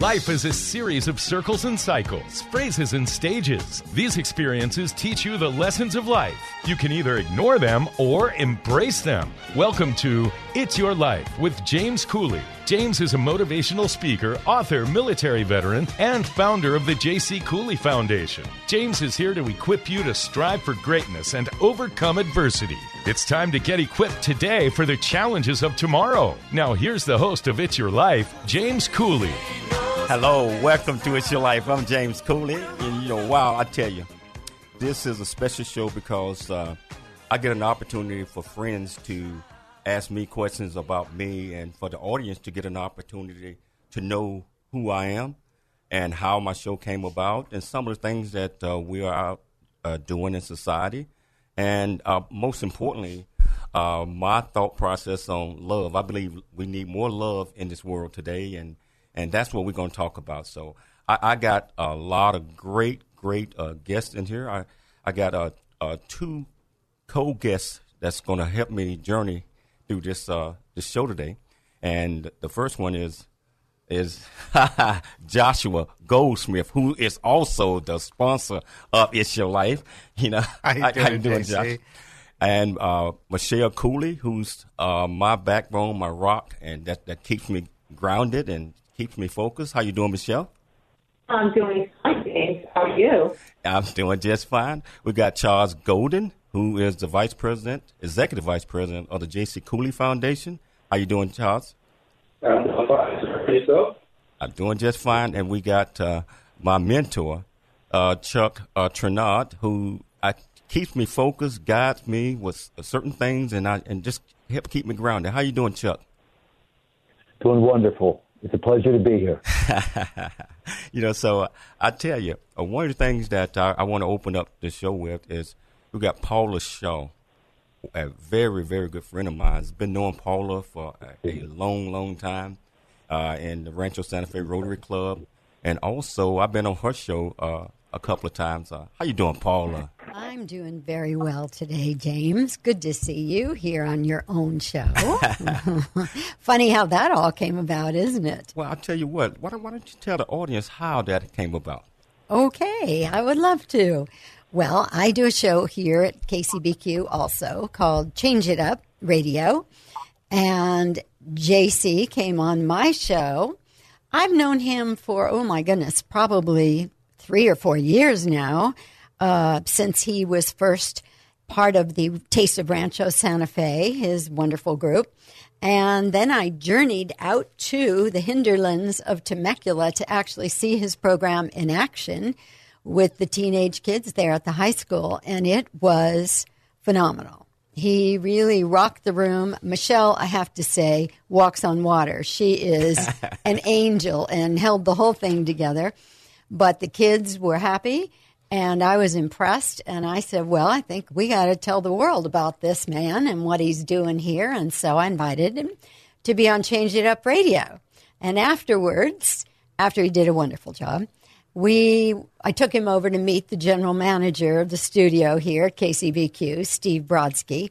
Life is a series of circles and cycles, phrases and stages. These experiences teach you the lessons of life. You can either ignore them or embrace them. Welcome to It's Your Life with James Cooley. James is a motivational speaker, author, military veteran, and founder of the J.C. Cooley Foundation. James is here to equip you to strive for greatness and overcome adversity. It's time to get equipped today for the challenges of tomorrow. Now, here's the host of It's Your Life, James Cooley. Hello, welcome to It's Your Life. I'm James Cooley. And you know, wow, I tell you, this is a special show because uh, I get an opportunity for friends to ask me questions about me and for the audience to get an opportunity to know who I am and how my show came about and some of the things that uh, we are out uh, doing in society. And uh, most importantly, uh, my thought process on love. I believe we need more love in this world today. And and that's what we're going to talk about. So I, I got a lot of great, great uh, guests in here. I I got uh, uh, two co-guests that's going to help me journey through this uh, this show today. And the first one is is Joshua Goldsmith, who is also the sponsor of It's Your Life. You know, how you doing, how you doing Josh? And uh, Michelle Cooley, who's uh, my backbone, my rock, and that, that keeps me grounded and keeps me focused. How you doing, Michelle? I'm doing fine, James. How are you? I'm doing just fine. We got Charles Golden, who is the vice president, executive vice president of the J.C. Cooley Foundation. How you doing, Charles? I'm doing fine. Yourself? I'm doing just fine. And we got uh, my mentor, uh, Chuck uh, Trenard, who I, keeps me focused, guides me with certain things, and I and just help keep me grounded. How you doing, Chuck? Doing wonderful. It's a pleasure to be here. you know, so uh, I tell you, uh, one of the things that I, I want to open up the show with is we got Paula Shaw, a very, very good friend of mine. Has been knowing Paula for a, a long, long time uh, in the Rancho Santa Fe Rotary Club, and also I've been on her show uh, a couple of times. Uh, how you doing, Paula? I'm doing very well today, James. Good to see you here on your own show. Funny how that all came about, isn't it? Well, I'll tell you what. Why don't, why don't you tell the audience how that came about? Okay, I would love to. Well, I do a show here at KCBQ also called Change It Up Radio. And JC came on my show. I've known him for, oh my goodness, probably three or four years now uh, since he was first part of the Taste of Rancho Santa Fe, his wonderful group. And then I journeyed out to the hinterlands of Temecula to actually see his program in action with the teenage kids there at the high school. And it was phenomenal. He really rocked the room. Michelle, I have to say, walks on water. She is an angel and held the whole thing together. But the kids were happy and I was impressed. And I said, Well, I think we got to tell the world about this man and what he's doing here. And so I invited him to be on Change It Up Radio. And afterwards, after he did a wonderful job, we I took him over to meet the general manager of the studio here at KCBQ, Steve Brodsky.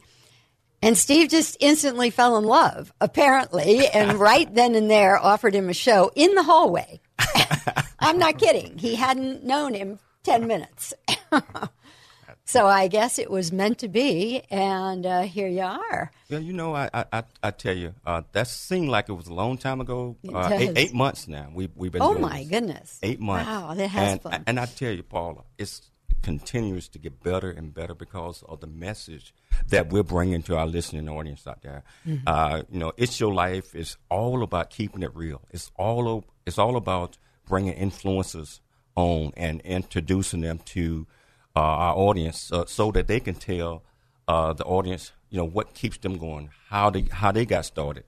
And Steve just instantly fell in love, apparently, and right then and there offered him a show in the hallway. I'm not kidding. He hadn't known him 10 minutes. so I guess it was meant to be, and uh, here you are. Yeah, you know, I I, I tell you, uh, that seemed like it was a long time ago. Uh, eight, eight, months now. We, we've been. Oh my this. goodness! Eight months. Wow, that has and, fun. And I tell you, Paula, it continues to get better and better because of the message that we're bringing to our listening audience out there. Mm-hmm. Uh, you know, it's your life. It's all about keeping it real. It's all it's all about bringing influences on and introducing them to uh, our audience uh, so that they can tell uh, the audience, you know, what keeps them going, how they how they got started,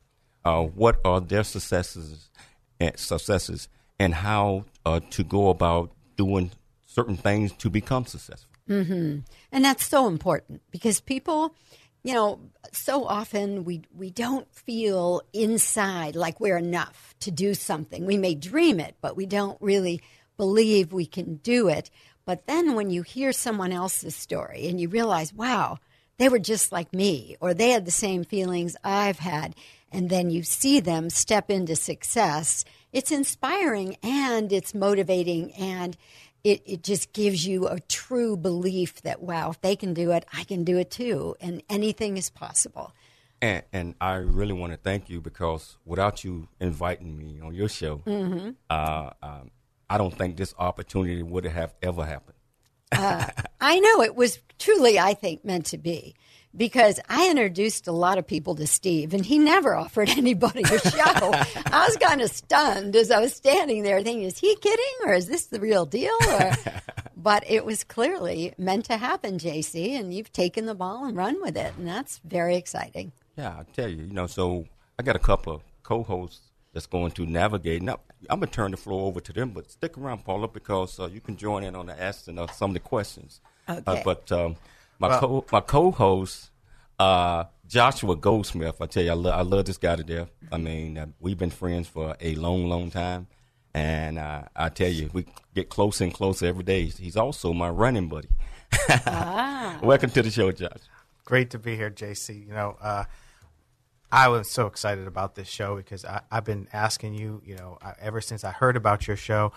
uh, what are their successes and successes, and how uh, to go about doing certain things to become successful. Mm-hmm. And that's so important because people, you know, so often we we don't feel inside like we're enough to do something. We may dream it, but we don't really believe we can do it. But then when you hear someone else's story and you realize, wow, they were just like me, or they had the same feelings I've had, and then you see them step into success, it's inspiring and it's motivating and it, it just gives you a true belief that wow if they can do it i can do it too and anything is possible And, and I really want to thank you because without you inviting me on your show, Mm-hmm. uh, um, I don't think this opportunity would have ever happened. I know it was truly, I think, meant to be because I introduced a lot of people to Steve and he never offered anybody a show. I was kind of stunned as I was standing there thinking, is he kidding or is this the real deal? Or, but it was clearly meant to happen, JC, and you've taken the ball and run with it. And that's very exciting. Yeah, I tell you, you know. So I got a couple of co-hosts that's going to navigate. Now I'm gonna turn the floor over to them, but stick around, Paula, because uh, you can join in on the asking of some of the questions. Okay. Uh, but um, my Well- co my co-host uh, Joshua Goldsmith, I tell you, I, lo- I love this guy to death. I mean, uh, we've been friends for a long, long time, and uh, I tell you, we get closer and closer every day. He's also my running buddy. Welcome to the show, Josh. Great to be here, JC. You know, uh, I was so excited about this show because I, I've been asking you, you know, I, ever since I heard about your show,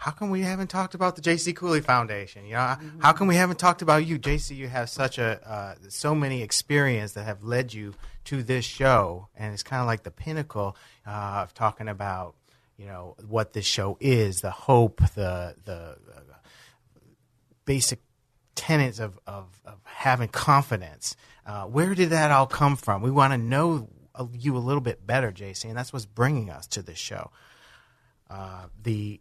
how come we haven't talked about the JC Cooley Foundation? You know, how come we haven't talked about you, JC? You have such a uh, so many experience that have led you to this show, and it's kind of like the pinnacle uh, of talking about, you know, what this show is, the hope, the the uh, basic tenets of, of, of having confidence. Uh, where did that all come from? We want to know uh, you a little bit better, JC, and that's what's bringing us to this show. The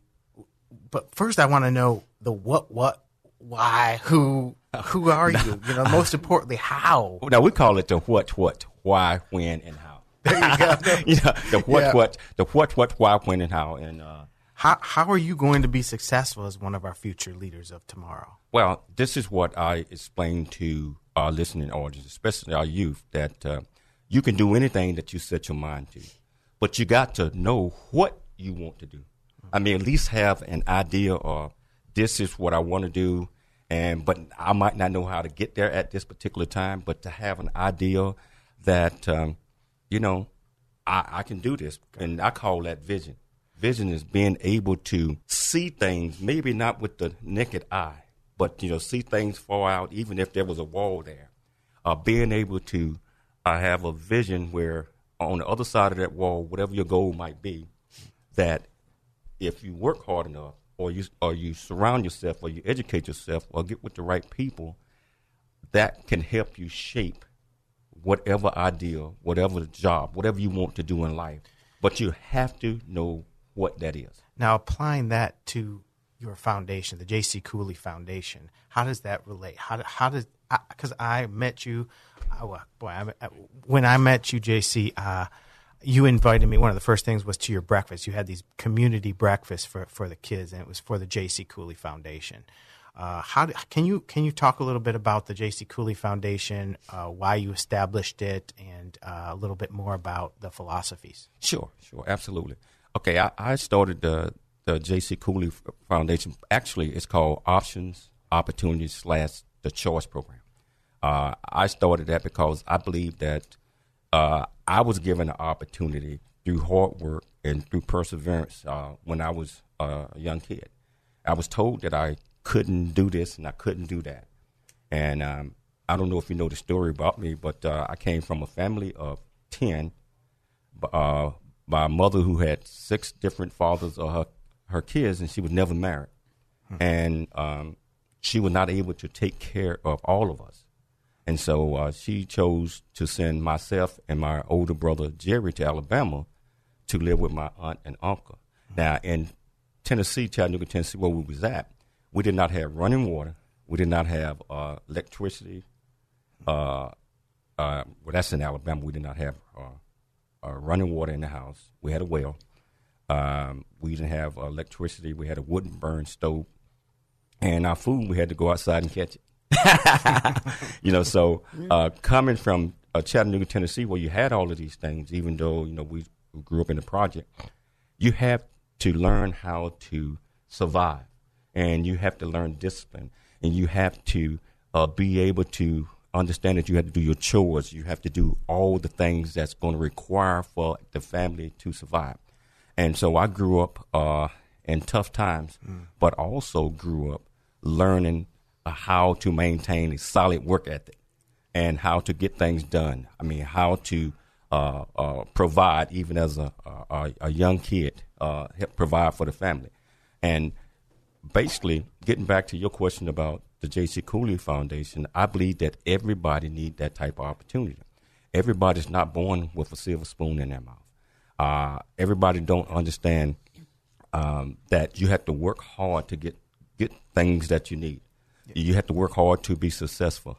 but first, I want to know the what, what, why, who, who are you? You know, most importantly, how. Now we call it the what, what, why, when, and how. There you go. you know, the what, Yeah. what, the what, what, why, when, and how. And uh, How how are you going to be successful as one of our future leaders of tomorrow? well, this is what I explain to our listening audience, especially our youth, that uh, you can do anything that you set your mind to, but you got to know what you want to do. I mean, at least have an idea of this is what I want to do, and but I might not know how to get there at this particular time. But to have an idea that um, you know I, I can do this, and I call that vision. Vision is being able to see things, maybe not with the naked eye, but you know, see things far out, even if there was a wall there. Uh, being able to uh, have a vision where on the other side of that wall, whatever your goal might be, that if you work hard enough, or you or you surround yourself, or you educate yourself, or get with the right people, that can help you shape whatever idea, whatever job, whatever you want to do in life. But you have to know what that is. Now, applying that to your foundation, the J.C. Cooley Foundation, how does that relate? How how does because I, met you, I, boy, I, when I met you, J.C. Uh, you invited me. One of the first things was to your breakfast. You had these community breakfasts for, for the kids, and it was for the J.C. Cooley Foundation. Uh, how do, can you can you talk a little bit about the J.C. Cooley Foundation, uh, why you established it, and uh, a little bit more about the philosophies? Sure, sure, absolutely. Okay, I, I started the the J.C. Cooley Foundation. Actually, it's called Options, Opportunities slash the Choice Program. Uh, I started that because I believe that uh, I was given an opportunity through hard work and through perseverance uh, when I was uh, a young kid. I was told that I couldn't do this and I couldn't do that. And um, I don't know if you know the story about me, but uh, I came from a family of 10 uh, by a mother who had six different fathers of her, her kids, and she was never married. And um, she was not able to take care of all of us. And so uh, she chose to send myself and my older brother Jerry to Alabama to live with my aunt and uncle. Now, in Tennessee, Chattanooga, Tennessee, where we was at, we did not have running water. We did not have uh, electricity. Uh, uh, well, that's in Alabama. We did not have uh, uh, running water in the house. We had a well. Um, we didn't have electricity. We had a wooden burn stove, and our food we had to go outside and catch it. you know, so uh, coming from uh, Chattanooga, Tennessee, where you had all of these things, even though you know we grew up in the project, you have to learn how to survive, and you have to learn discipline, and you have to uh, be able to understand that you have to do your chores. You have to do all the things that's going to require for the family to survive. And so I grew up uh, in tough times, but also grew up learning how to maintain a solid work ethic and how to get things done. I mean, how to uh, uh, provide, even as a, a, a young kid, uh, help provide for the family. And basically, getting back to your question about the J.C. Cooley Foundation, I believe that everybody needs that type of opportunity. Everybody's not born with a silver spoon in their mouth. Uh, everybody don't understand um, that you have to work hard to get get things that you need. You have to work hard to be successful.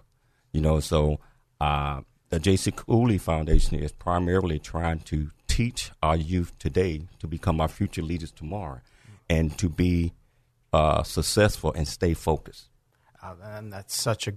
You know, so uh, the J.C. Cooley Foundation is primarily trying to teach our youth today to become our future leaders tomorrow, and to be uh, successful and stay focused. Uh, and that's such a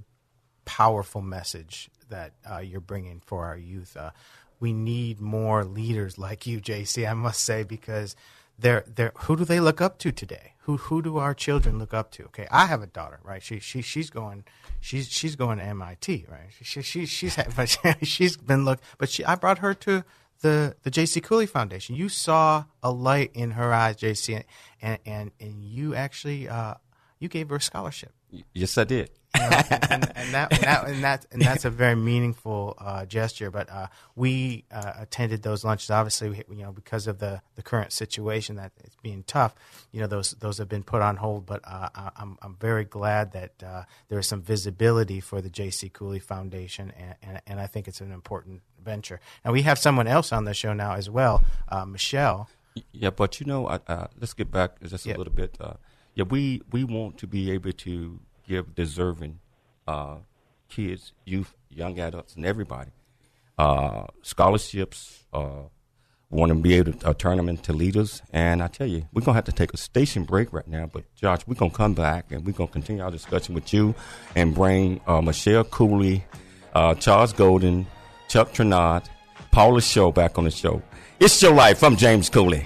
powerful message that uh, you're bringing for our youth. Uh, we need more leaders like you, JC. I must say because they're, they're who do they look up to today? Who who do our children look up to? Okay, I have a daughter, right? She she she's going she's she's going to MIT, right? She, she she's but she's been look, but she I brought her to the the JC Cooley Foundation. You saw a light in her eyes, JC, and and and you actually uh, you gave her a scholarship. Yes, I did. You know, and, and, that, that, and that and that's a very meaningful uh, gesture. But uh, we uh, attended those lunches. Obviously, you know, because of the, the current situation that it's being tough. You know, those those have been put on hold. But uh, I, I'm I'm very glad that uh, there is some visibility for the J.C. Cooley Foundation, and, and, and I think it's an important venture. And we have someone else on the show now as well, uh, Michelle. Yeah, but you know, uh, let's get back just Yep. a little bit. Yeah, we we want to be able to give deserving uh, kids, youth, young adults, and everybody uh, scholarships. Uh, want to be able to uh, turn them into leaders. And I tell you, we're gonna have to take a station break right now. But Josh, we're gonna come back and we're gonna continue our discussion with you and bring uh, Michelle Cooley, uh, Charles Golden, Chuck Trinard, Paula Shaw back on the show. It's your life. I'm James Cooley.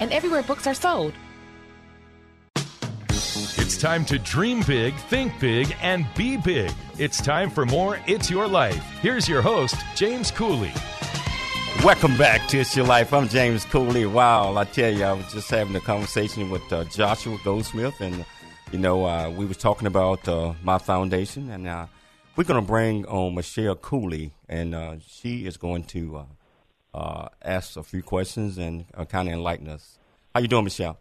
and everywhere books are sold. It's time to dream big, think big, and be big. It's time for more It's Your Life. Here's your host, James Cooley. Welcome back to It's Your Life. I'm James Cooley. Wow, I tell you, I was just having a conversation with uh, Joshua Goldsmith, and you know, uh, we was talking about uh, my foundation, and uh, we're going to bring on Michelle Cooley, and uh, she is going to uh, uh, ask a few questions and uh, kind of enlighten us. How you doing, Michelle?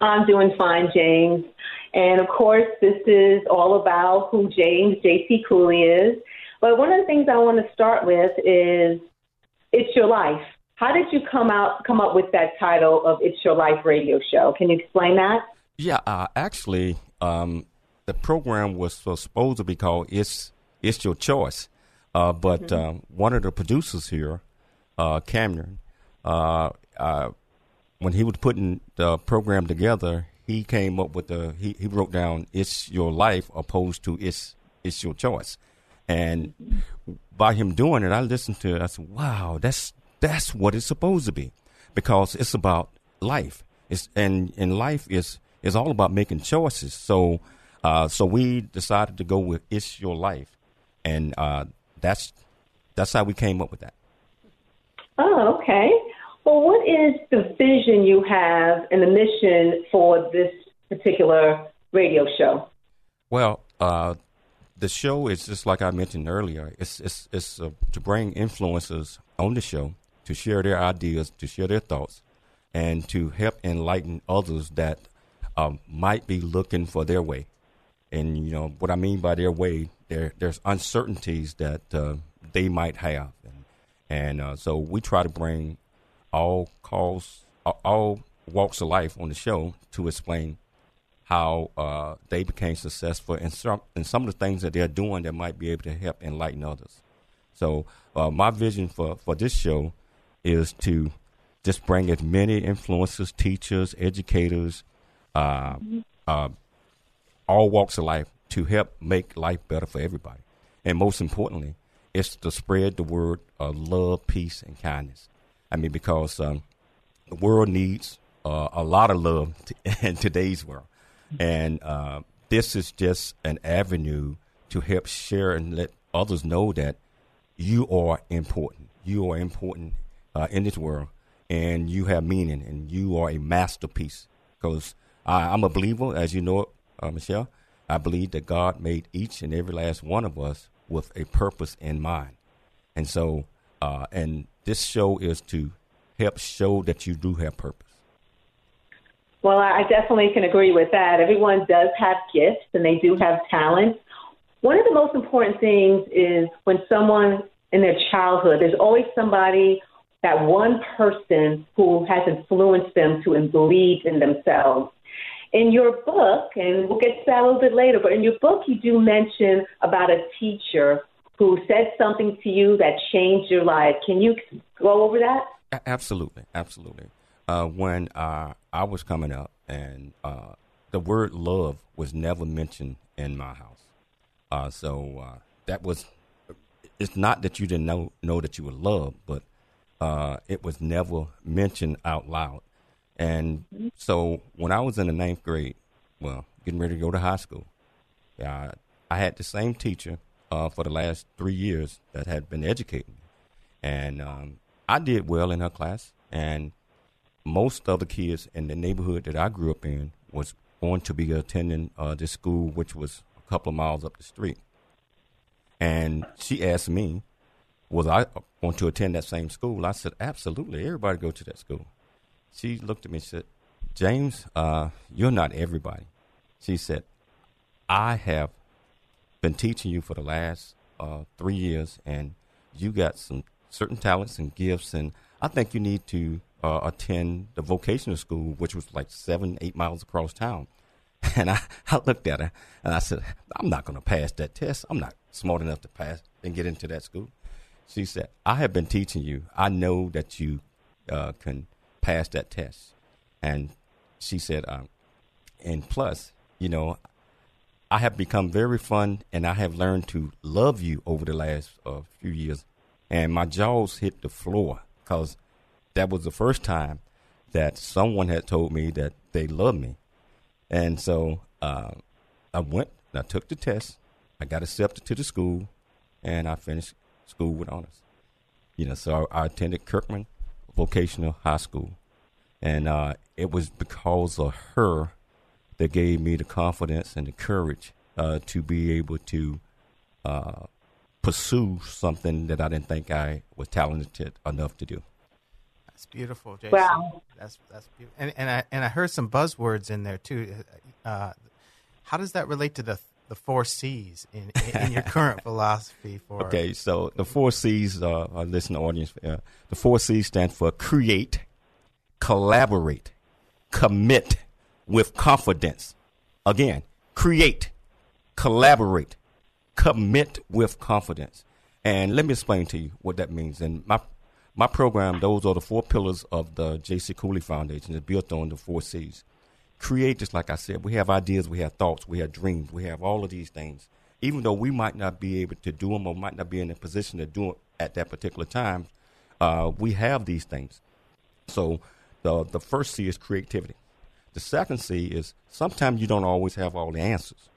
I'm doing fine, James. And of course, this is all about who James J.C. Cooley is. But one of the things I want to start with is It's Your Life. How did you come out come up with that title of It's Your Life radio show? Can you explain that? Yeah, uh, actually, um, the program was supposed to be called "It's It's Your Choice," uh, but um, one of the producers here, uh, Cameron, uh, uh, when he was putting the program together, he came up with the he, he wrote down "It's Your Life" opposed to "It's It's Your Choice," and by him doing it, I listened to it. I said, "Wow, that's that's what it's supposed to be," because it's about life. It's and and life is is all about making choices. So, uh, so we decided to go with "It's Your Life," and uh, that's that's how we came up with that. Oh, okay. Well, what is the vision you have and the mission for this particular radio show? Well, uh, the show is just like I mentioned earlier. It's it's it's uh, to bring influencers on the show to share their ideas, to share their thoughts, and to help enlighten others that um, might be looking for their way. And you know what I mean by their way. There there's uncertainties that uh, they might have, and and uh, so we try to bring all calls, all walks of life on the show to explain how uh, they became successful and some and some of the things that they're doing that might be able to help enlighten others. So uh, my vision for, for this show is to just bring as many influencers, teachers, educators, uh, uh, all walks of life to help make life better for everybody. And most importantly, it's to spread the word of love, peace, and kindness. I mean, because um, the world needs uh, a lot of love in today's world. And uh, this is just an avenue to help share and let others know that you are important. You are important uh, in this world, and you have meaning, and you are a masterpiece. Because I'm a believer, as you know, uh, Michelle. I believe that God made each and every last one of us with a purpose in mind, and so, uh, and this show is to help show that you do have purpose. Well, I definitely can agree with that. Everyone does have gifts and they do have talents. One of the most important things is when someone in their childhood, there's always somebody, that one person who has influenced them to believe in themselves. In your book, and we'll get to that a little bit later, but in your book, you do mention about a teacher who said something to you that changed your life. Can you go over that? Absolutely, absolutely. Uh, when uh, I was coming up, and uh, the word love was never mentioned in my house. Uh, so uh, that was. It's not that you didn't know know that you were loved, but uh, it was never mentioned out loud. And so when I was in the ninth grade, well, getting ready to go to high school, uh, I had the same teacher uh, for the last three years that had been educating me. And um, I did well in her class. And most of the kids in the neighborhood that I grew up in was going to be attending uh, this school, which was a couple of miles up the street. And she asked me, was I going to attend that same school? I said, absolutely. Everybody go to that school. She looked at me and said, James, uh, you're not everybody. She said, I have been teaching you for the last uh, three years, and you got some certain talents and gifts, and I think you need to uh, attend the vocational school, which was like seven, eight miles across town. And I, I looked at her and I said, I'm not going to pass that test. I'm not smart enough to pass and get into that school. She said, I have been teaching you. I know that you uh, can pass that test. And she said, um, and plus, you know, I have become very fun and I have learned to love you over the last uh, few years. And my jaws hit the floor because that was the first time that someone had told me that they loved me. And so uh, I went, I took the test, I got accepted to the school, and I finished school with honors. You know, so I, I attended Kirkman Vocational High School, and uh, it was because of her that gave me the confidence and the courage uh, to be able to uh, pursue something that I didn't think I was talented enough to do. That's beautiful, JC. Wow. That's that's beautiful. And and I and I heard some buzzwords in there too. Uh, how does that relate to the the four C's in, in your current philosophy for? Okay, so the four C's, uh, our listening audience, uh, the four C's stand for create, collaborate, commit with confidence. Again, create, collaborate, commit with confidence. And let me explain to you what that means. And my my program, those are the four pillars of the J.C. Cooley Foundation. It's built on the four C's. Create, just like I said, we have ideas, we have thoughts, we have dreams, we have all of these things. Even though we might not be able to do them or might not be in a position to do it at that particular time, uh, we have these things. So the the first C is creativity. The second C is sometimes you don't always have all the answers.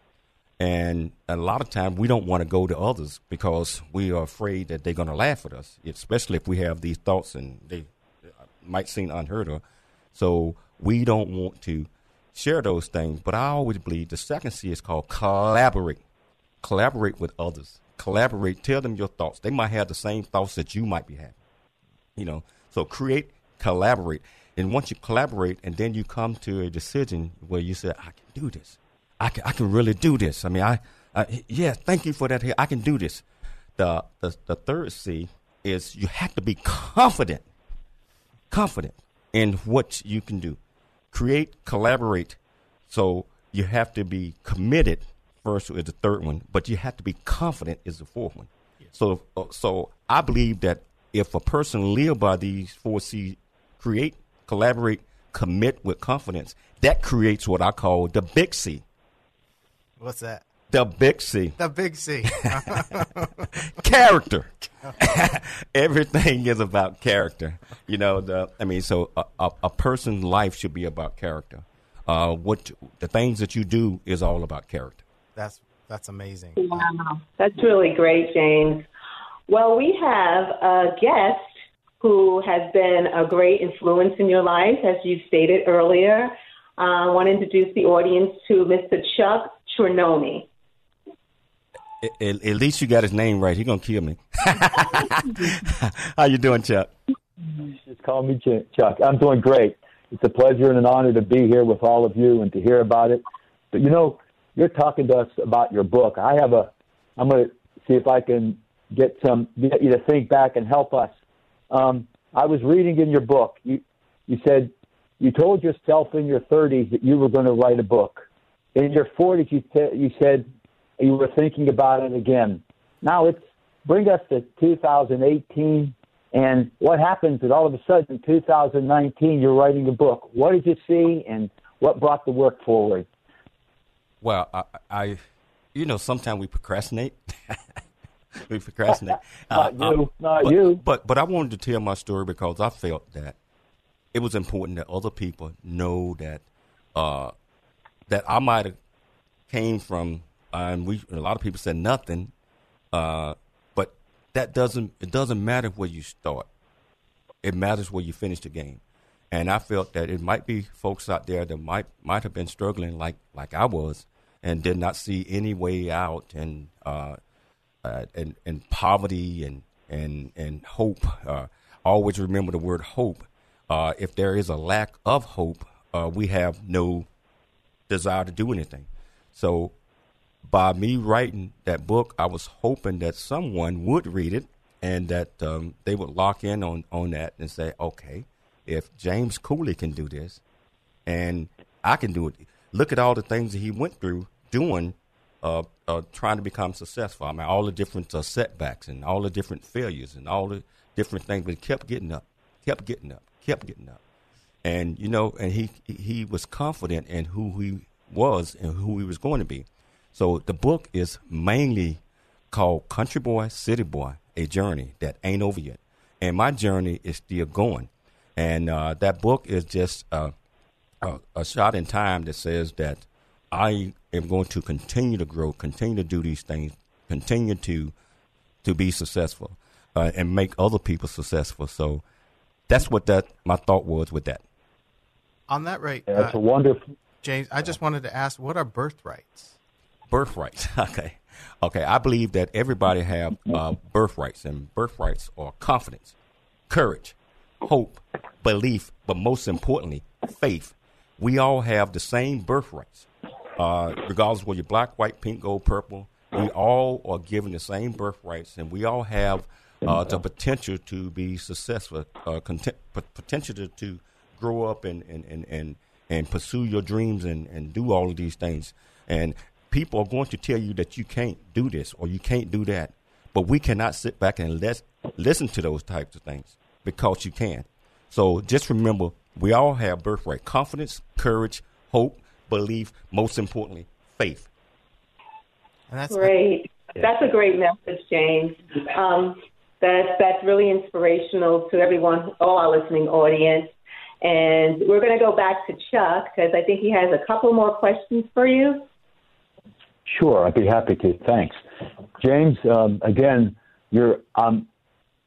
And a lot of times we don't want to go to others because we are afraid that they're going to laugh at us, especially if we have these thoughts and they might seem unheard of. So we don't want to share those things. But I always believe the second C is called collaborate. Collaborate with others. Collaborate. Tell them your thoughts. They might have the same thoughts that you might be having. You know, so create, collaborate. And once you collaborate and then you come to a decision where you say, I can do this I can, I can really do this. I mean, I, I yeah, thank you for that. Here, I can do this. The, the the third C is you have to be confident, confident in what you can do. Create, collaborate. So you have to be committed first is the third one, but you have to be confident is the fourth one. So, uh, so I believe that if a person live by these four C's, create, collaborate, commit with confidence, that creates what I call the big C. What's that? The big C. The big C. character. Everything is about character. You know, the I mean, so a, a, a person's life should be about character. Uh, what the things that you do is all about character. That's that's amazing. Wow, that's really great, James. Well, we have a guest who has been a great influence in your life, as you stated earlier. Uh, I want to introduce the audience to Mr. Chuck Trinoni. At, at, least you got his name right. He's gonna kill me. How you doing, Chuck? Just call me Chuck. I'm doing great. It's a pleasure and an honor to be here with all of you and to hear about it. But you know, you're talking to us about your book. I have a. I'm to see if I can get some get you to think back and help us. Um, I was reading in your book. You you said you told yourself in your 30s that you were going to write a book. In your 40s, you te- you said you were thinking about it again. Now it's bring us to 2018, and what happens is all of a sudden, in 2019, you're writing a book. What did you see, and what brought the work forward? Well, I, I you know, sometimes we procrastinate. we procrastinate. not uh, you, not but, you. But but I wanted to tell my story because I felt that it was important that other people know that uh, that I might have came from, and we a lot of people said nothing, uh, but that doesn't it doesn't matter where you start. It matters where you finish the game. And I felt that it might be folks out there that might might have been struggling like like I was, and did not see any way out and uh, uh, and, and poverty and and and hope. Uh, always remember the word hope. Uh, if there is a lack of hope, uh, we have no desire to do anything. So, by me writing that book, I was hoping that someone would read it and that um, they would lock in on on that and say, okay, if James Cooley can do this, and I can do it. Look at all the things that he went through doing, uh, uh, trying to become successful. I mean, all the different uh, setbacks and all the different failures and all the different things, but he kept getting up, kept getting up, kept getting up. And you know, and he he was confident in who he was and who he was going to be. So the book is mainly called Country Boy, City Boy: A Journey That Ain't Over Yet. And my journey is still going. And uh, that book is just uh, a, a shot in time that says that I am going to continue to grow, continue to do these things, continue to to be successful, uh, and make other people successful. So that's what that my thought was with that. On that rate, yeah, that's uh, a wonderful. James, I just wanted to ask, what are birthrights? Birthrights. Okay, okay. I believe that everybody have uh, birthrights, and birthrights are confidence, courage, hope, belief, but most importantly, faith. We all have the same birthrights uh, regardless whether you're black, white, pink, gold, purple, we all are given the same birthrights, and we all have uh, the potential to be successful, uh, content, potential to, to, grow up and, and, and, and, and pursue your dreams and, and do all of these things. And people are going to tell you that you can't do this or you can't do that. But we cannot sit back and let, listen to those types of things because you can. So just remember, we all have birthright confidence, courage, hope, belief, most importantly, faith. And that's great. That's a great message, James. Um, that's that's really inspirational to everyone, all our listening audience. And we're going to go back to Chuck because I think he has a couple more questions for you. Sure, I'd be happy to. Thanks, James. Um, again, you're um,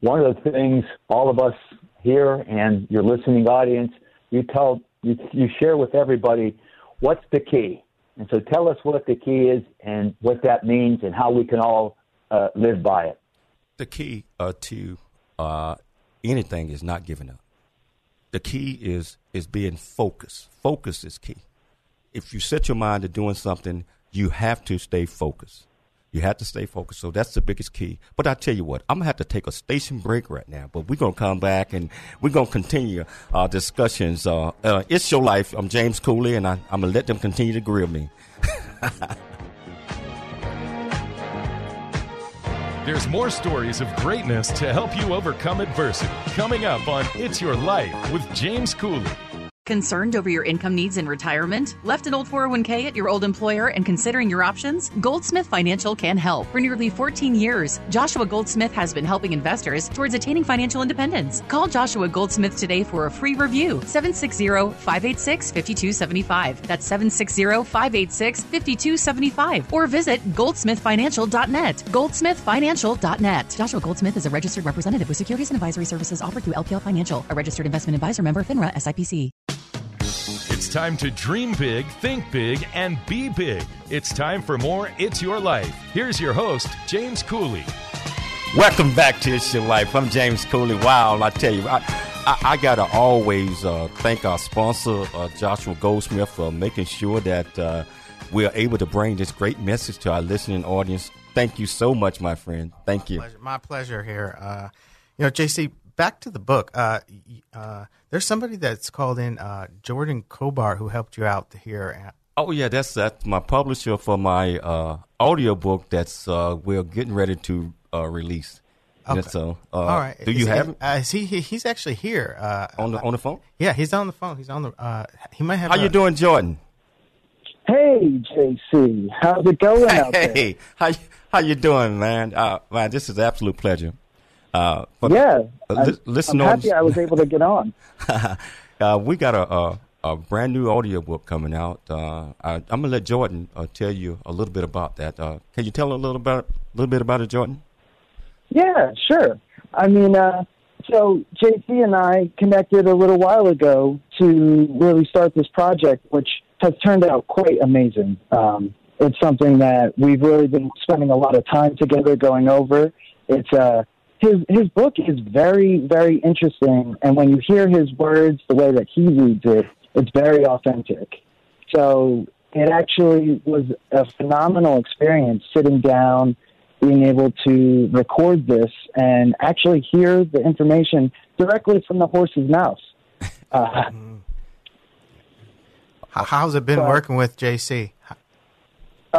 one of the things all of us here and your listening audience. You tell you, you share with everybody what's the key? And so tell us what the key is and what that means and how we can all uh, live by it. The key uh, to uh, anything is not giving up. The key is is being focused. Focus is key. If you set your mind to doing something, you have to stay focused. You have to stay focused. So that's the biggest key. But I tell you what, I'm gonna have to take a station break right now. But we're gonna come back and we're gonna continue our discussions. Uh, uh, it's your life. I'm James Cooley, and I, I'm gonna let them continue to grill me. There's more stories of greatness to help you overcome adversity. Coming up on It's Your Life with James Cooley. Concerned over your income needs in retirement? Left an old 401k at your old employer and considering your options? Goldsmith Financial can help. For nearly 14 years, Joshua Goldsmith has been helping investors towards attaining financial independence. Call Joshua Goldsmith today for a free review. 760-586-5275. That's 760-586-5275. Or visit goldsmithfinancial.net. Goldsmithfinancial.net. Joshua Goldsmith is a registered representative with securities and advisory services offered through LPL Financial, a registered investment advisor member FINRA SIPC. It's time to dream big, think big, and be big. It's time for more It's Your Life. Here's your host, James Cooley. Welcome back to It's Your Life. I'm James Cooley. Wow, I tell you, I, I, I got to always uh, thank our sponsor, uh, Joshua Goldsmith, for making sure that uh, we are able to bring this great message to our listening audience. Thank you so much, my friend. Thank you. My pleasure, my pleasure here. Uh, you know, JC, back to the book. Uh, uh, there's somebody that's called in, uh, Jordan Kobar, who helped you out here. Oh yeah, that's that's my publisher for my uh, audio book. That's uh, we're getting ready to uh, release. Okay. So, uh, all right. Do you is have he, uh, is he, he? He's actually here uh, on the on the phone? Yeah, he's on the phone. He's on the. Uh, he might have. How a, you doing, Jordan? Hey, JC, how's it going out there? Hey, how how you doing, man? Uh, man, this is an absolute pleasure. Uh, but, yeah, I'm, li- listen I'm happy I was able to get on. uh, we got a, a a brand new audio book coming out. Uh, I, I'm gonna let Jordan uh, tell you a little bit about that. Uh, can you tell a little about a little bit about it, Jordan? Yeah, sure. I mean, uh, so JC and I connected a little while ago to really start this project, which has turned out quite amazing. Um, it's something that we've really been spending a lot of time together going over. It's uh, his his book is very very interesting, and when you hear his words, the way that he reads it, it's very authentic. So it actually was a phenomenal experience sitting down, being able to record this, and actually hear the information directly from the horse's mouth. Uh, how's it been working with JC?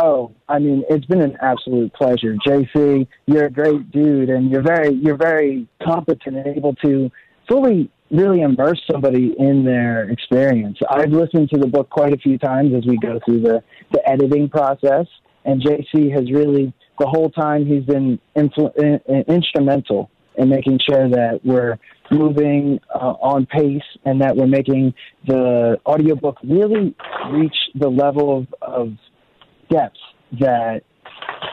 Oh, I mean, it's been an absolute pleasure, JC. You're a great dude, and you're very, you're very competent and able to fully, really immerse somebody in their experience. I've listened to the book quite a few times as we go through the the editing process, and JC has really, the whole time, he's been influ- in, in- instrumental in making sure that we're moving uh, on pace and that we're making the audiobook really reach the level of, of depth that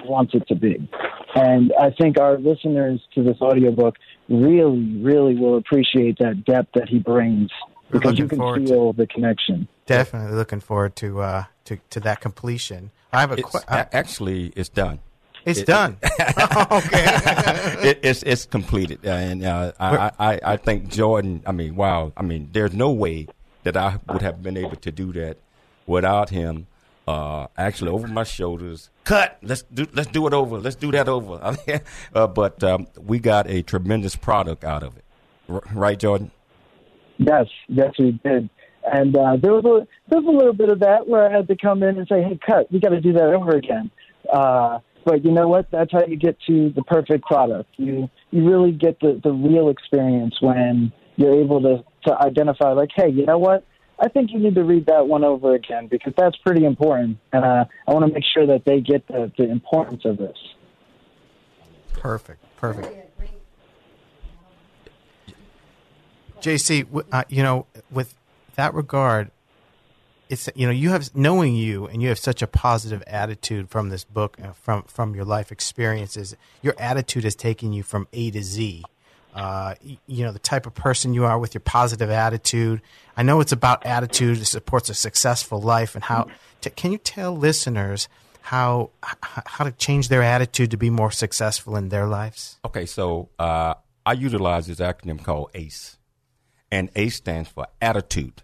wants it to be. And I think our listeners to this audiobook really, really will appreciate that depth that he brings We're because you can forward feel the connection. Definitely looking forward to uh, to to that completion. I have a It's, que- a- actually, it's done. It's It- done. okay. it, it's it's completed, and uh, I, I I think Jordan. I mean, wow. I mean, there's no way that I would have been able to do that without him. Uh, actually, over my shoulders. Cut. Let's do let's do it over. Let's do that over. uh, but um, we got a tremendous product out of it, R- right, Jordan? Yes, yes, we did. And uh, there was a there was a little bit of that where I had to come in and say, "Hey, cut, we got to do that over again." Uh, but you know what? That's how you get to the perfect product. You you really get the the real experience when you're able to to identify, like, "Hey, you know what? I think you need to read that one over again because that's pretty important." And uh, I want to make sure that they get the the importance of this. Perfect. Perfect. JC, uh, you know, with that regard, it's you know you have knowing you and you have such a positive attitude from this book from from your life experiences. Your attitude has taken you from A to Z. Uh, you know the type of person you are with your positive attitude. I know it's about attitude. It supports a successful life, and how t- can you tell listeners how how to change their attitude to be more successful in their lives? Okay, so uh, I utilize this acronym called ACE, and ACE stands for attitude,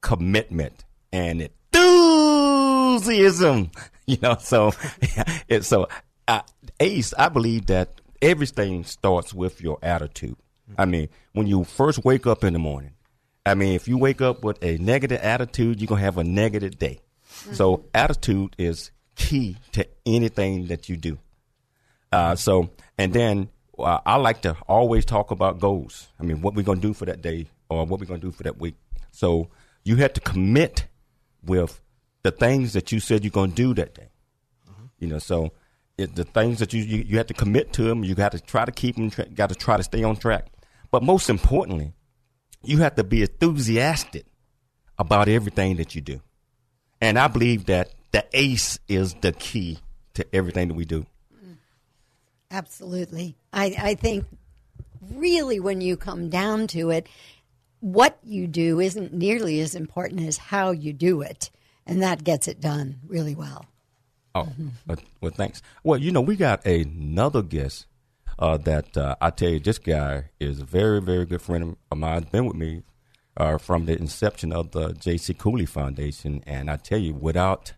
commitment, and enthusiasm. You know, so it's so uh, Ace, I believe that everything starts with your attitude. I mean, when you first wake up in the morning, I mean, if you wake up with a negative attitude, you're gonna have a negative day. So attitude is key to anything that you do. Uh, so, and then uh, I like to always talk about goals. I mean, what we're going to do for that day or what we're going to do for that week. So you have to commit with the things that you said you're going to do that day. You know, so it, the things that you, you you have to commit to them, you got to try to keep them, tra- got to try to stay on track. But most importantly, you have to be enthusiastic about everything that you do. And I believe that the ace is the key to everything that we do. Absolutely. I, I think really when you come down to it, what you do isn't nearly as important as how you do it. And that gets it done really well. Oh, uh, well, thanks. Well, you know, we got another guest uh, that uh, I tell you, this guy is a very, very good friend of mine. Been with me uh, from the inception of the J.C. Cooley Foundation, and I tell you, without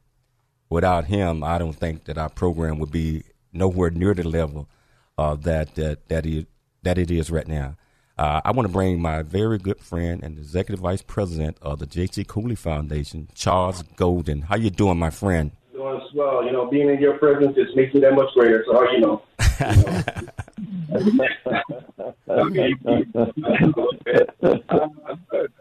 without him, I don't think that our program would be nowhere near the level uh, that that that it, that it is right now. Uh, I want to bring my very good friend and executive vice president of the J.C. Cooley Foundation, Charles Golden. How you doing, my friend? Doing swell. You know, being in your presence just makes me that much greater. So how you know?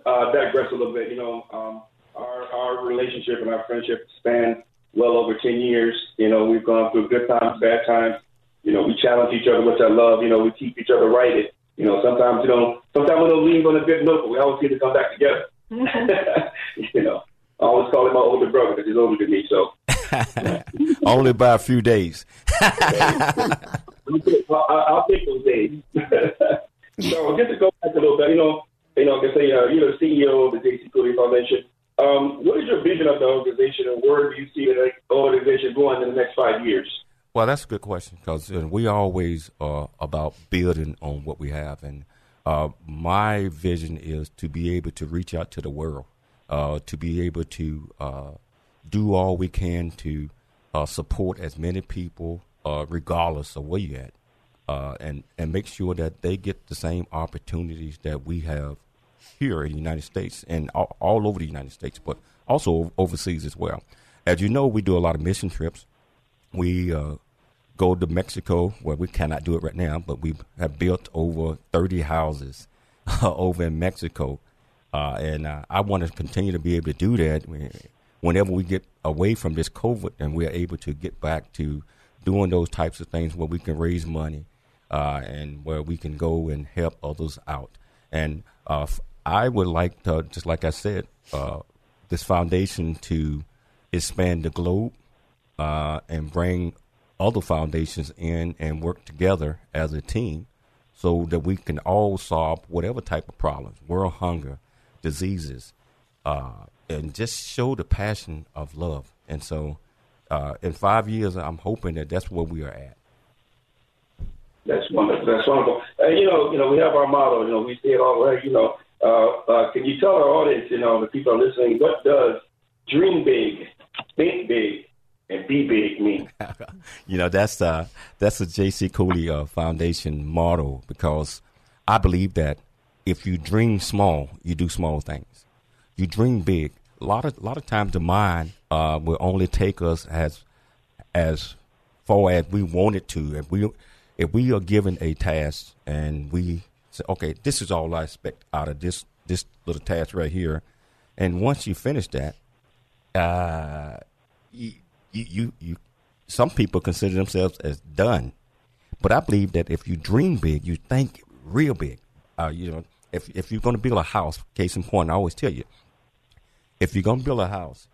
uh, digress a little bit. You know, um, our our relationship and our friendship span well over ten years. You know, we've gone through good times, bad times. You know, we challenge each other, which I love. You know, we keep each other righted. You know, sometimes you know, sometimes we don't leave on a good note, but we always seem to come back together. you know, I always call him my older brother because he's older than me. So Only by a few days. I'll, I'll take those days. so just to go back a little bit, you know, you know, like I say, uh, you're the CEO of the J.C. Cooley Foundation. Um, what is your vision of the organization, and where do you see the organization going in the next five years? Well, that's a good question because uh, we always are about building on what we have, and uh, my vision is to be able to reach out to the world, uh, to be able to uh, do all we can to uh, support as many people, uh, regardless of where you're at, uh, and and make sure that they get the same opportunities that we have here in the United States and all, all over the United States, but also overseas as well. As you know, we do a lot of mission trips. We uh, go to Mexico, where we cannot do it right now, but we have built over 30 houses over in Mexico. Uh, and uh, I want to continue to be able to do that whenever we get away from this COVID and we're able to get back to doing those types of things where we can raise money uh, and where we can go and help others out. And uh, I would like to, just like I said, uh, this foundation to expand the globe uh, and bring other foundations in and work together as a team so that we can all solve whatever type of problems, world hunger, diseases, uh, and just show the passion of love. And so, uh, in five years, I'm hoping that that's where we are at. That's wonderful. That's wonderful. Uh, you know, you know, we have our motto. You know, we say it all the right. You know, uh, uh, can you tell our audience, you know, the people are listening, what does dream big, think big, and be big mean? you know, that's uh, that's a J.C. Cooley uh, Foundation motto because I believe that if you dream small, you do small things. You dream big. A lot of lot of times the mind uh, will only take us as as far as we want it to. If we if we are given a task and we say, okay, this is all I expect out of this this little task right here, and once you finish that, uh, you, you you some people consider themselves as done, but I believe that if you dream big, you think real big. Uh, you know, if if you're going to build a house, case in point, I always tell you, if you're to build a house,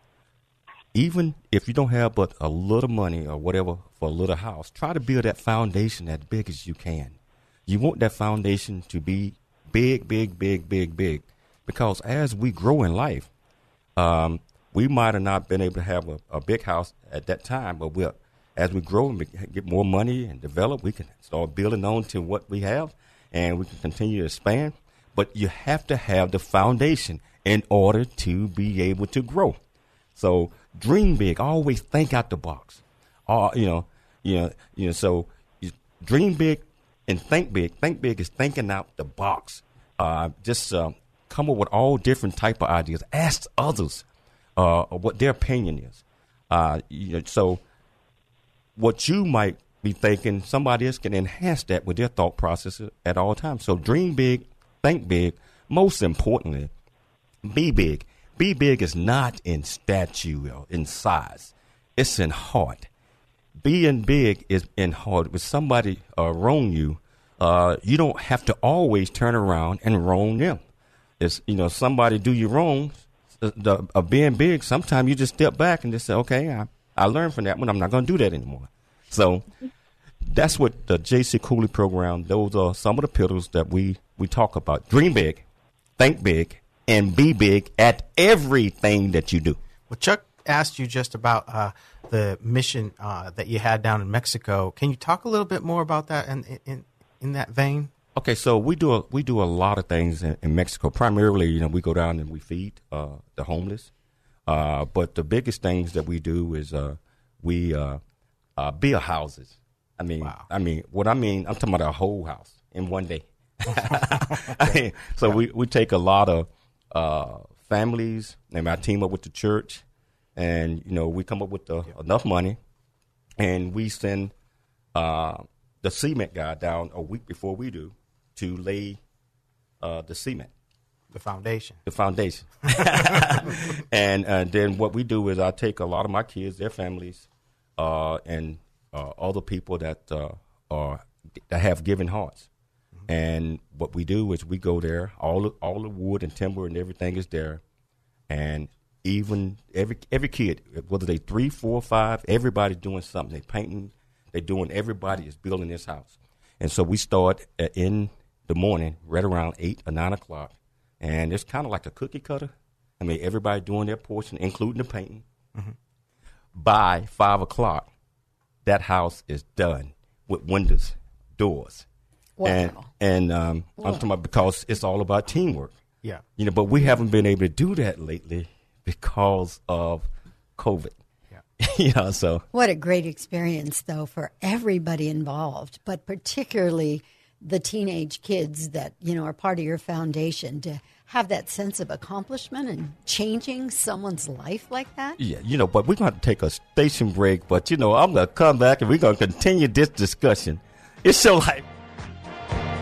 even if you don't have but a little money or whatever for a little house, try to build that foundation as big as you can. You want that foundation to be big, big, big, big, big, because as we grow in life, um, we might have not been able to have a, a big house at that time, but we'll, as we grow and get more money and develop, we can start building on to what we have, and we can continue to expand. But you have to have the foundation in order to be able to grow. So dream big. Always think out the box. Uh, you know, You know, you know. So you dream big and think big. Think big is thinking out the box. Uh, just uh, come up with all different type of ideas. Ask others uh, what their opinion is. Uh, you know, so what you might be thinking, somebody else can enhance that with their thought process at all times. So dream big, think big. Most importantly, be big. Be big is not in stature in size. It's in heart. Being big is in heart. When somebody uh, wrong you, uh, you don't have to always turn around and wrong them. It's you know somebody do you wrong, the, the uh, being big. Sometimes you just step back and just say, okay, I, I learned from that one. I'm not going to do that anymore. So that's what the JC Cooley program. Those are some of the pillars that we we talk about. Dream big, think big, and be big at everything that you do. Well, Chuck asked you just about uh, the mission uh, that you had down in Mexico. Can you talk a little bit more about that in in, in that vein? Okay, so we do a, we do a lot of things in, in Mexico. Primarily, you know, we go down and we feed uh, the homeless. Uh, but the biggest things that we do is uh, we uh, build houses. I mean, wow. I mean, what I mean, I'm talking about a whole house in one day. I mean, so yeah. we, we take a lot of uh, families and I team up with the church, and you know we come up with the, yeah. enough money, and we send uh, the cement guy down a week before we do to lay uh, the cement. The foundation. The foundation. and uh, then what we do is I take a lot of my kids, their families, uh, and uh, other people that uh, are that have given hearts. And what we do is we go there. All the, all the wood and timber and everything is there, and even every every kid, whether they three, four, five, everybody's doing something. They painting. They're doing. Everybody is building this house, and so we start in the morning, right around eight or nine o'clock, and it's kind of like a cookie cutter. I mean, everybody doing their portion, including the painting. Mm-hmm. By five o'clock, that house is done with windows, doors, wow. and and um, wow. I'm talking about because it's all about teamwork. Yeah, you know, but we haven't been able to do that lately because of COVID. Yeah, you know, so what a great experience though for everybody involved, but particularly the teenage kids that you know are part of your foundation to have that sense of accomplishment and changing someone's life like that? Yeah, you know, but we're going to take a station break, but you know, I'm going to come back and we're going to continue this discussion. It's so like.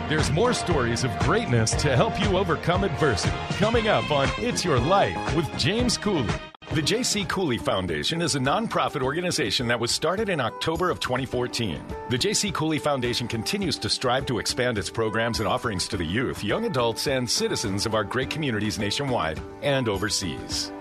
There's more stories of greatness to help you overcome adversity coming up on It's Your Life with James Cooley. The J.C. Cooley Foundation is a nonprofit organization that was started in October of 2014. The J.C. Cooley Foundation continues to strive to expand its programs and offerings to the youth, young adults, and citizens of our great communities nationwide and overseas.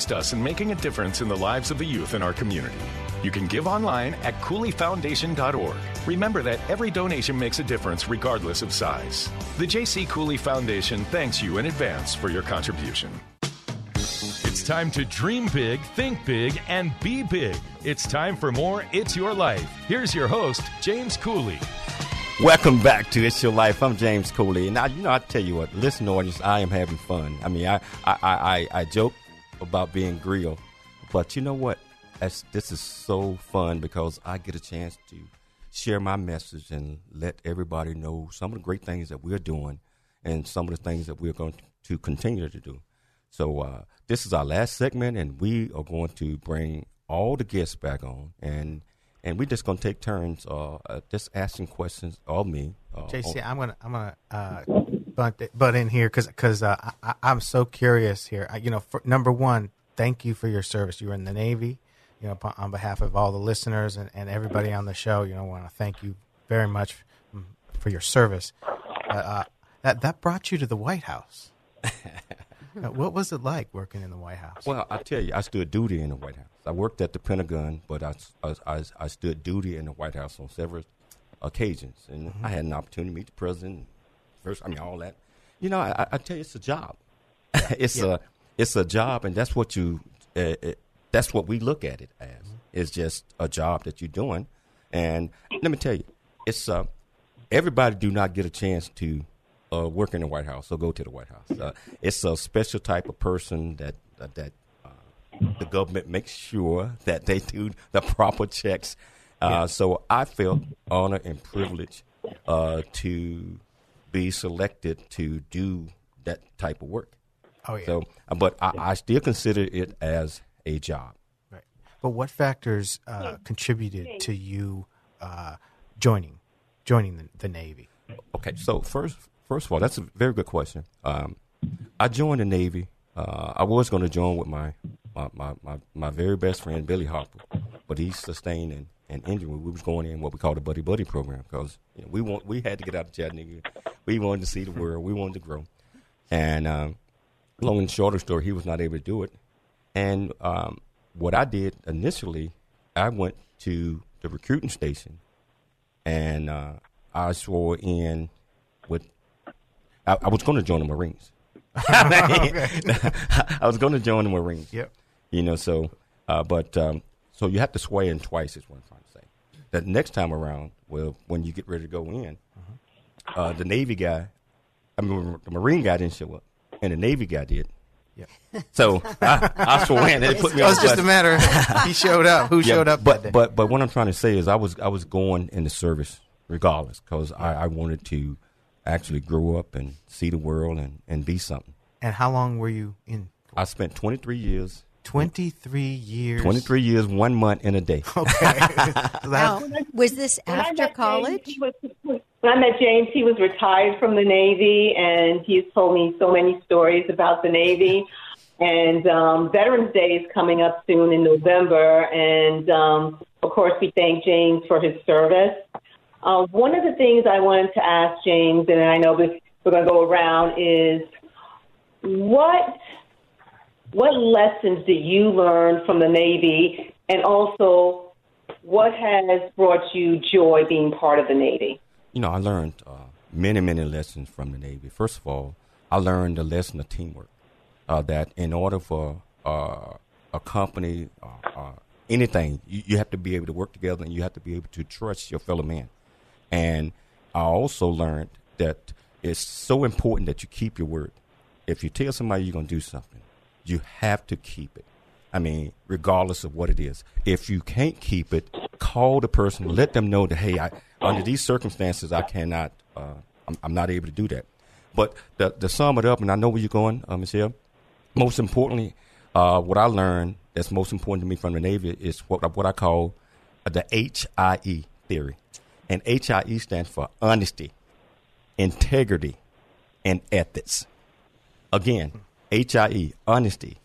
assist us in making a difference in the lives of the youth in our community. You can give online at CooleyFoundation.org. Remember that every donation makes a difference regardless of size. The J.C. Cooley Foundation thanks you in advance for your contribution. It's time to dream big, think big, and be big. It's time for more It's Your Life. Here's your host, James Cooley. Welcome back to It's Your Life. I'm James Cooley. And now, you know, I tell you what, listen, audience, I am having fun. I mean, I, I, I, I joke about being grilled. But you know what? That's, this is so fun because I get a chance to share my message and let everybody know some of the great things that we're doing and some of the things that we're going to continue to do. So uh, this is our last segment, and we are going to bring all the guests back on, and and we're just going to take turns, uh, uh, just asking questions of me. Uh, JC, I'm gonna I'm gonna uh, butt, butt in here because because uh, I, am so curious here. I, you know, for, number one, thank you for your service. You were in the Navy. You know, on behalf of all the listeners and, and everybody on the show, you know, I want to thank you very much mm, for your service. Uh, that that brought you to the White House. Now, what was it like working in the White House? Well, I tell you, I stood duty in the White House. I worked at the Pentagon, but I, I, I, I stood duty in the White House on several occasions, and Mm-hmm. I had an opportunity to meet the president. First, I mean, all that. You know, I, I tell you, it's a job. it's Yeah. a it's a job, and that's what you uh, uh, that's what we look at it as. Mm-hmm. It's just a job that you're doing, and let me tell you, it's uh, everybody do not get a chance to uh, work in the White House or go to the White House. Uh, it's a special type of person that uh, that uh, the government makes sure that they do the proper checks. Uh, So I felt honor and privilege uh, to be selected to do that type of work. Oh, yeah. So, uh, but I, I still consider it as a job. Right. But what factors uh, contributed to you uh, joining joining the, the Navy? Okay, so first, first of all, that's a very good question. Um, I joined the Navy. Uh, I was going to join with my my, my, my my very best friend Billy Harper, but he sustained an, an injury. We was going in what we call the buddy buddy program because you know, we want we had to get out of Chattanooga. We wanted to see the world. We wanted to grow. And um, long and shorter story, he was not able to do it. And um, what I did initially, I went to the recruiting station, and uh, I swore in with. I, I was going to join the Marines. I was going to join the Marines. Yep. You know, so uh, but um, so you have to swear in twice is what I'm trying to say. The next time around, well, when you get ready to go in, uh, the Navy guy, I mean, the Marine guy didn't show up, and the Navy guy did. Yep. So I, I swore in. They put me It was just a matter of he showed up. Who Yeah, showed up But but but what I'm trying to say is I was I was going in the service regardless because I, I wanted to actually grow up and see the world and, and be something. and how long were you in? I spent 23 years, 23 years. 23 years, one month and a day. Okay. Now, was this after met James, college? he was, when I met James, he was retired from the Navy, and he's told me so many stories about the Navy. And um, Veterans Day is coming up soon in November, and um, of course, we thank James for his service. Uh, one of the things I wanted to ask James, and I know this, we're going to go around, is what what lessons did you learn from the Navy, and also what has brought you joy being part of the Navy? You know, I learned uh, many, many lessons from the Navy. First of all, I learned the lesson of teamwork. Uh, that in order for uh, a company, uh, uh, anything, you, you have to be able to work together and you have to be able to trust your fellow man. And I also learned that it's so important that you keep your word. If you tell somebody you're going to do something, you have to keep it. I mean, regardless of what it is. If you can't keep it, call the person, let them know that hey, I, under these circumstances, I cannot, uh, I'm, I'm not able to do that. But the, to sum it up, and I know where you're going, uh, Michelle. Most importantly, uh, what I learned that's most important to me from the Navy is what what I call the HIE theory, and HIE stands for honesty, integrity, and ethics. Again, HIE, honesty,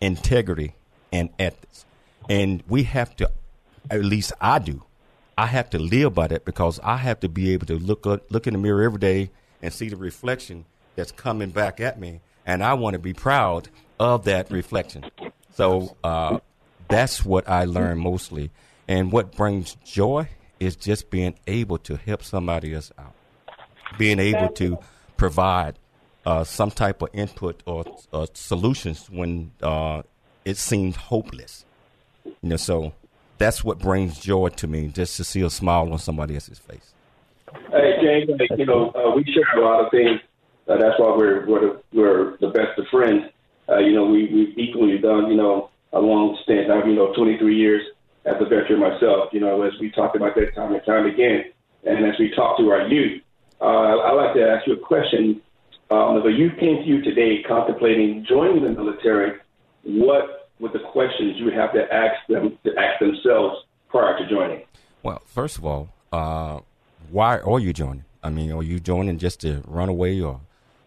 integrity, and ethics. And we have to, at least I do, I have to live by that because I have to be able to look up, look in the mirror every day and see the reflection that's coming back at me, and I want to be proud of that reflection. So uh, that's what I learned mostly, and what brings joy is just being able to help somebody else out, being able to provide uh, some type of input or uh, solutions when uh, it seems hopeless. You know, so that's what brings joy to me, just to see a smile on somebody else's face. Hey, James, you know, uh, we share a lot of things. Uh, that's why we're we're the, we're the best of friends. You know, we we've equally done, you know, a long stint. I've, you know, 23 years as a veteran myself. You know, as we talked about that time and time again, and as we talk to our youth, I'd like to ask you a question. Um, a youth came to you today contemplating joining the military, what would the questions you would have to ask them to ask themselves prior to joining? Well, first of all, uh, why are you joining? I mean, are you joining just to run away or,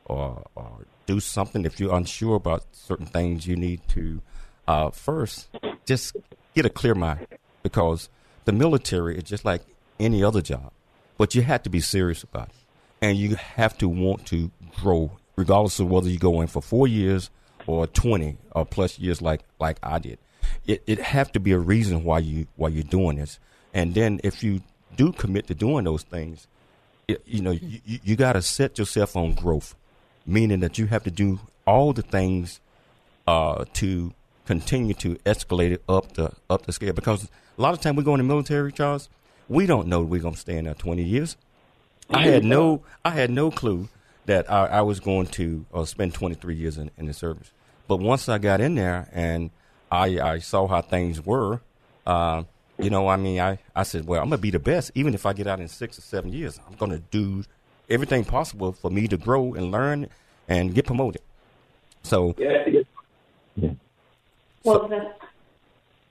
or, or do something? If you're unsure about certain things, you need to uh, first just get a clear mind because the military is just like any other job, but you have to be serious about it, and you have to want to grow, regardless of whether you go in for four years or 20 or plus years like like I did. It it have to be a reason why you why you're doing this. And then if you do commit to doing those things, it, you know you, you got to set yourself on growth, meaning that you have to do all the things uh, to continue to escalate it up the up the scale. Because a lot of time we go in the military, Charles, we don't know we're gonna stay in there 20 years. I had no I had no clue that I, I was going to uh, spend 23 years in, in the service. But once I got in there and I, I saw how things were, uh, you know, I mean, I, I said, well, I'm going to be the best. Even if I get out in six or seven years, I'm going to do everything possible for me to grow and learn and get promoted. So, yeah. yeah. Well, so,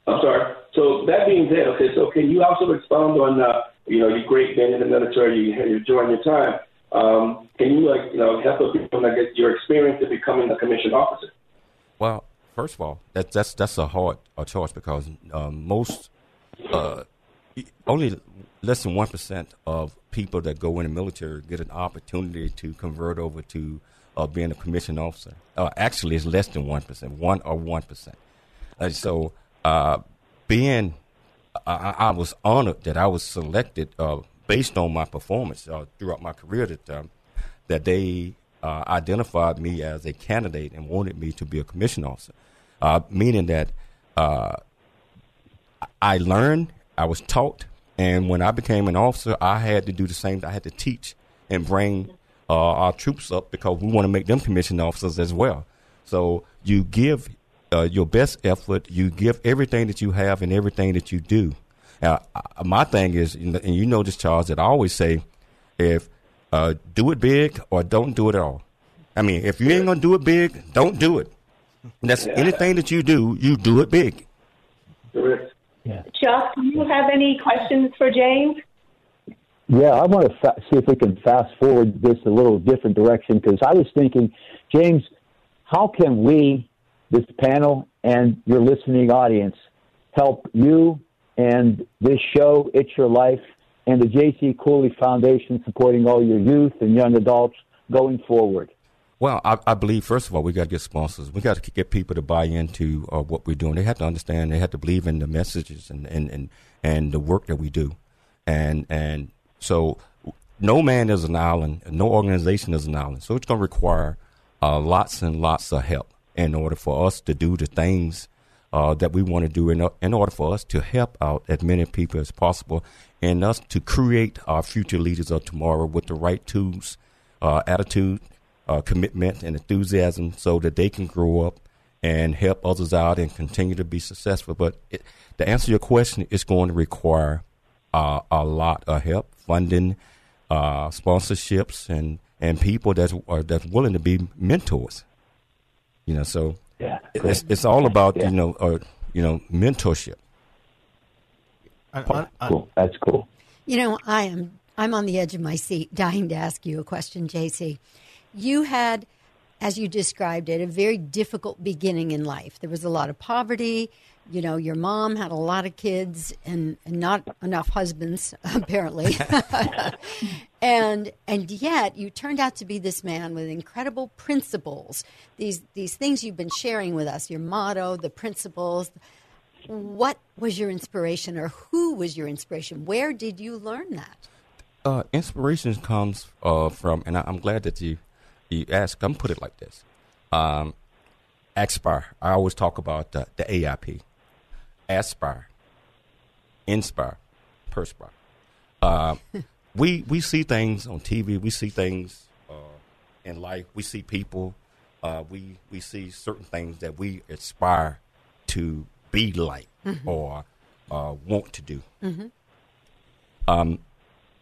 I'm sorry. So that being said, okay, so can you also expound on, uh, you know, your great being in the military, you, you enjoying your time. Um, can you, like, you know, help people get your experience of becoming a commissioned officer? Well, first of all, that's that's that's a hard a choice because um, most, uh, only less than one percent of people that go in the military get an opportunity to convert over to uh, being a commissioned officer. Uh, actually, it's less than one percent, one or one percent. And so, uh, being, I, I, was honored that I was selected uh, based on my performance uh, throughout my career that um, that they uh, identified me as a candidate and wanted me to be a commission officer, uh, meaning that uh, I learned, I was taught, and when I became an officer, I had to do the same. I had to teach and bring uh, our troops up because we want to make them commissioned officers as well. So you give uh, your best effort, you give everything that you have and everything that you do now, my thing is, and you know this, Charles, that I always say, if uh, do it big or don't do it at all. I mean, if you ain't gonna do it big, don't do it. And that's yeah. anything that you do, you do it big. Correct. Yeah. Chuck, do you have any questions for James? Yeah, I want to fa- see if we can fast forward this a little different direction because I was thinking, James, how can we, this panel and your listening audience, help you and this show, It's Your Life, and the J.C. Cooley Foundation supporting all your youth and young adults going forward? Well, I, I believe first of all we got to get sponsors. We got to get people to buy into uh, what we're doing. They have to understand. They have to believe in the messages and, and, and, and the work that we do. And and so, no man is an island. No organization is an island. So it's going to require uh, lots and lots of help in order for us to do the things uh, that we want to do in, in order for us to help out as many people as possible and us to create our future leaders of tomorrow with the right tools, uh, attitude, uh, commitment, and enthusiasm so that they can grow up and help others out and continue to be successful. But it, to answer your question, it's going to require uh, a lot of help, funding, uh, sponsorships, and, and people that's, are, that's willing to be mentors. You know, so yeah, it's, it's all about yeah. you know, uh, you know, mentorship. Oh, cool. That's cool. You know, I am I'm on the edge of my seat, dying to ask you a question, JC. You had, as you described it, a very difficult beginning in life. There was a lot of poverty. You know, your mom had a lot of kids and, and not enough husbands, apparently. and and yet you turned out to be this man with incredible principles. These these things you've been sharing with us, your motto, the principles. What was your inspiration, or who was your inspiration? Where did you learn that? Uh, inspiration comes uh, from, and I, am glad that you you asked. I'm put it like this: um. I always talk about the, the AIP aspire, inspire, perspire. Uh, we we see things on TV. We see things uh, in life. We see people. Uh, we we see certain things that we aspire to be like mm-hmm. or uh, want to do. Mm-hmm. Um,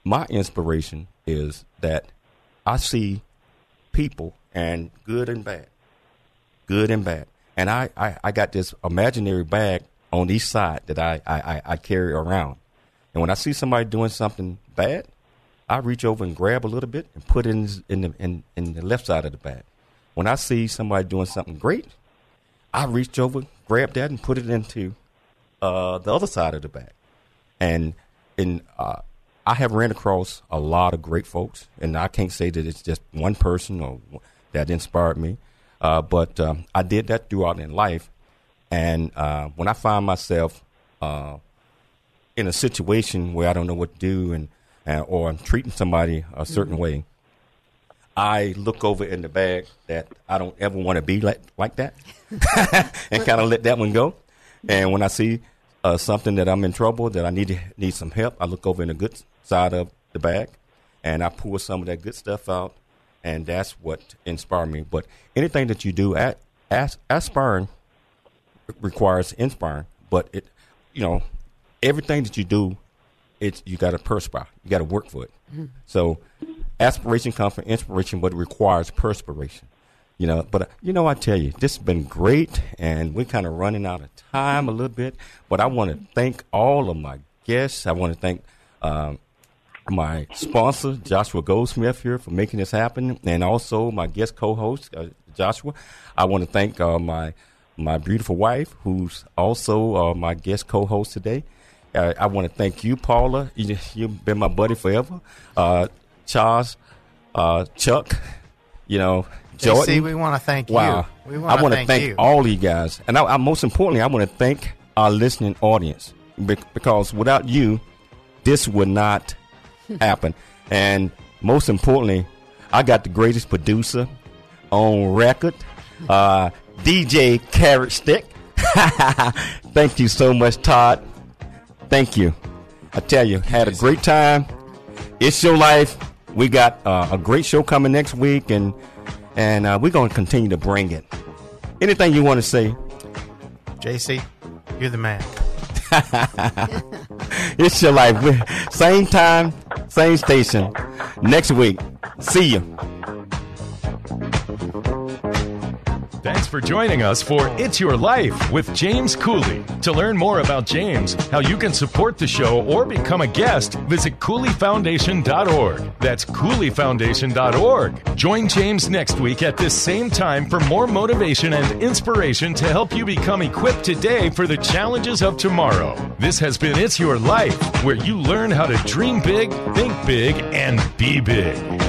my inspiration is that I see people and good and bad, good and bad, and I, I, I got this imaginary bag on each side that I, I, I carry around. And when I see somebody doing something bad, I reach over and grab a little bit and put it in, in, the, in, in the left side of the bag. When I see somebody doing something great, I reach over, grab that, and put it into uh, the other side of the bag. And and uh, I have ran across a lot of great folks, and I can't say that it's just one person or that inspired me. Uh, but um, I did that throughout in life, and uh, when I find myself uh, in a situation where I don't know what to do, and, and or I'm treating somebody a certain Mm-hmm. way, I look over in the bag that I don't ever want to be like like that, and kind of let that one go. And when I see uh, something that I'm in trouble, that I need to, need some help, I look over in the good side of the bag, and I pull some of that good stuff out, and that's what inspired me. But anything that you do at as, aspiring requires inspiring, but it, you know, everything that you do, it's you got to perspire, you got to work for it. So, aspiration comes from inspiration, but it requires perspiration. You know, but uh, you know, I tell you, this has been great, and we're kind of running out of time a little bit. But I want to thank all of my guests. I want to thank um, my sponsor, Joshua Goldsmith, here for making this happen, and also my guest co-host, uh, Joshua. I want to thank uh, my my beautiful wife, who's also uh, my guest co-host today. Uh, I want to thank you, Paula. You, you've been my buddy forever. Uh, Charles, uh, Chuck, you know, Jordan. JC, we want to thank Wow. you. We I want to thank you. all of you guys. And I, I, most importantly, I want to thank our listening audience because without you, this would not happen. And most importantly, I got the greatest producer on record, uh, DJ Carrot Stick. thank you so much, Todd. Thank you. I tell you, had a great time. It's your life. We got uh, a great show coming next week, and and uh, we're going to continue to bring it. Anything you want to say? JC, you're the man. It's your life. Same time, same station. Next week. See you. Thanks for joining us for It's Your Life with James Cooley. To learn more about James, how you can support the show, or become a guest, visit CooleyFoundation.org. That's CooleyFoundation.org. Join James next week at this same time for more motivation and inspiration to help you become equipped today for the challenges of tomorrow. This has been It's Your Life, where you learn how to dream big, think big, and be big.